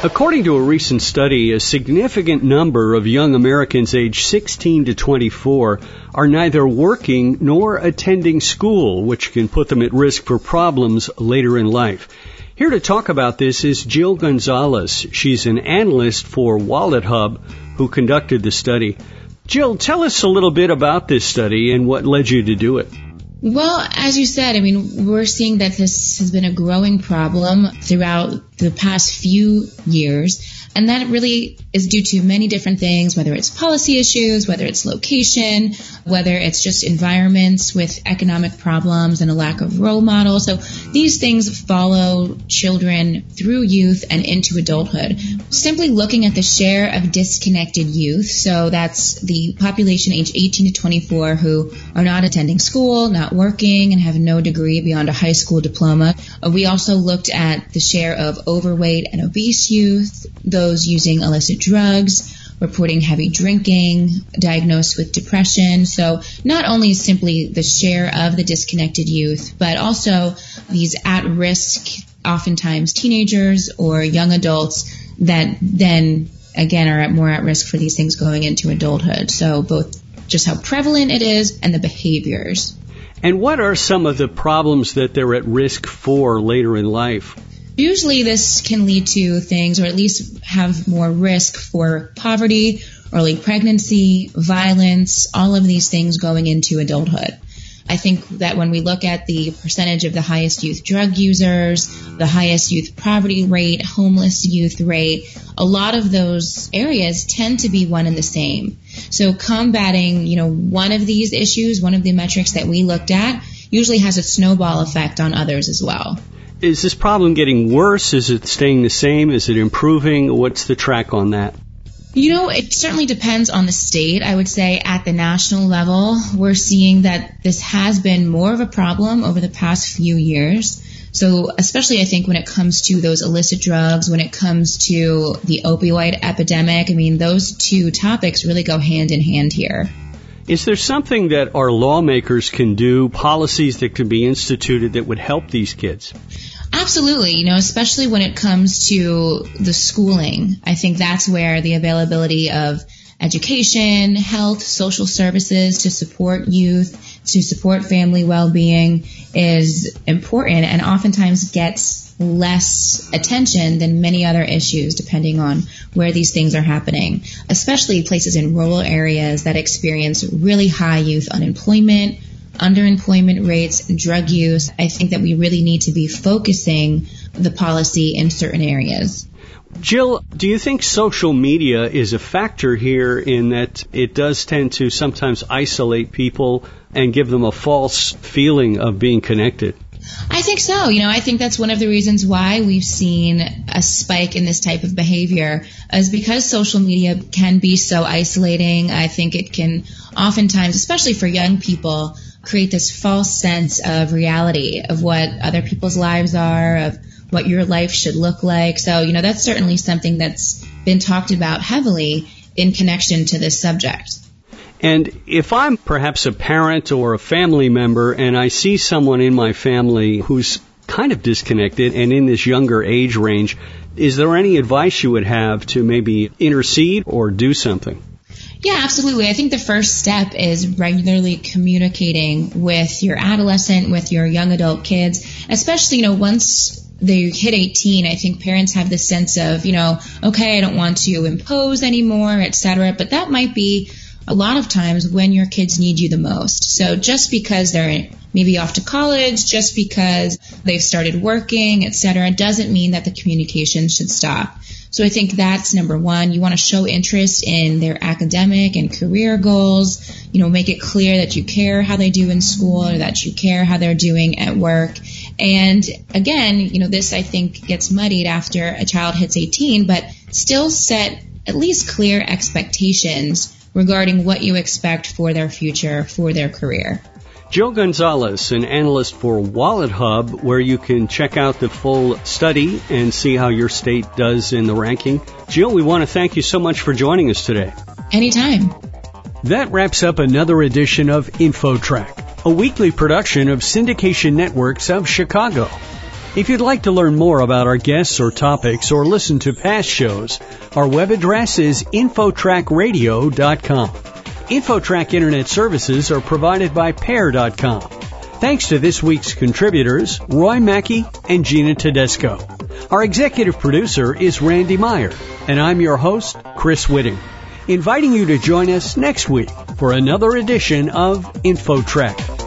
According to a recent study, a significant number of young Americans aged 16 to 24 are neither working nor attending school, which can put them at risk for problems later in life. Here to talk about this is Jill Gonzalez. She's an analyst for WalletHub who conducted the study. Jill, tell us a little bit about this study and what led you to do it. Well, as you said, I mean, we're seeing that this has been a growing problem throughout the past few years. And that really is due to many different things, whether it's policy issues, whether it's location, whether it's just environments with economic problems and a lack of role models. So these things follow children through youth and into adulthood. Simply looking at the share of disconnected youth, so that's the population age 18 to 24 who are not attending school, not working, and have no degree beyond a high school diploma. We also looked at the share of overweight and obese youth, those using illicit drugs, reporting heavy drinking, diagnosed with depression. So not only simply the share of the disconnected youth, but also these at risk, oftentimes teenagers or young adults that then again are at more at risk for these things going into adulthood. So both just how prevalent it is and the behaviors. And what are some of the problems that they're at risk for later in life? Usually this can lead to things, or at least have more risk for poverty, early pregnancy, violence, all of these things going into adulthood. I think that when we look at the percentage of the highest youth drug users, the highest youth poverty rate, homeless youth rate, a lot of those areas tend to be one and the same. So combating, you know, one of these issues, one of the metrics that we looked at, usually has a snowball effect on others as well. Is this problem getting worse? Is it staying the same? Is it improving? What's the track on that? You know, it certainly depends on the state. I would say at the national level, we're seeing that this has been more of a problem over the past few years. So, especially I think when it comes to those illicit drugs, when it comes to the opioid epidemic, I mean, those two topics really go hand in hand here. Is there something that our lawmakers can do, policies that can be instituted that would help these kids? Absolutely, you know, especially when it comes to the schooling. I think that's where the availability of education, health, social services to support youth, to support family well-being is important and oftentimes gets less attention than many other issues depending on where these things are happening, especially places in rural areas that experience really high youth unemployment, underemployment rates, drug use. I think that we really need to be focusing the policy in certain areas. Jill, do you think social media is a factor here in that it does tend to sometimes isolate people and give them a false feeling of being connected? I think so. You know, I think that's one of the reasons why we've seen a spike in this type of behavior is because social media can be so isolating. I think it can oftentimes, especially for young people, create this false sense of reality of what other people's lives are, of what your life should look like. So, you know, that's certainly something that's been talked about heavily in connection to this subject. And if I'm perhaps a parent or a family member and I see someone in my family who's kind of disconnected and in this younger age range, is there any advice you would have to maybe intercede or do something? Yeah, absolutely. I think the first step is regularly communicating with your adolescent, with your young adult kids, especially, you know, once they hit 18, I think parents have this sense of, you know, okay, I don't want to impose anymore, et cetera, but that might be a lot of times when your kids need you the most. So just because they're maybe off to college, just because they've started working, etc., doesn't mean that the communication should stop. So I think that's number one. You want to show interest in their academic and career goals. You know, make it clear that you care how they do in school or that you care how they're doing at work. And again, you know, this I think gets muddied after a child hits 18, but still set at least clear expectations regarding what you expect for their future, for their career. Jill Gonzalez, an analyst for WalletHub, where you can check out the full study and see how your state does in the ranking. Jill, we want to thank you so much for joining us today. Anytime. That wraps up another edition of InfoTrack, a weekly production of Syndication Networks of Chicago. If you'd like to learn more about our guests or topics or listen to past shows, our web address is infotrackradio.com. InfoTrack Internet services are provided by Pair.com. Thanks to this week's contributors, Roy Mackey and Gina Tedesco. Our executive producer is Randy Meyer, and I'm your host, Chris Whitting, inviting you to join us next week for another edition of InfoTrack.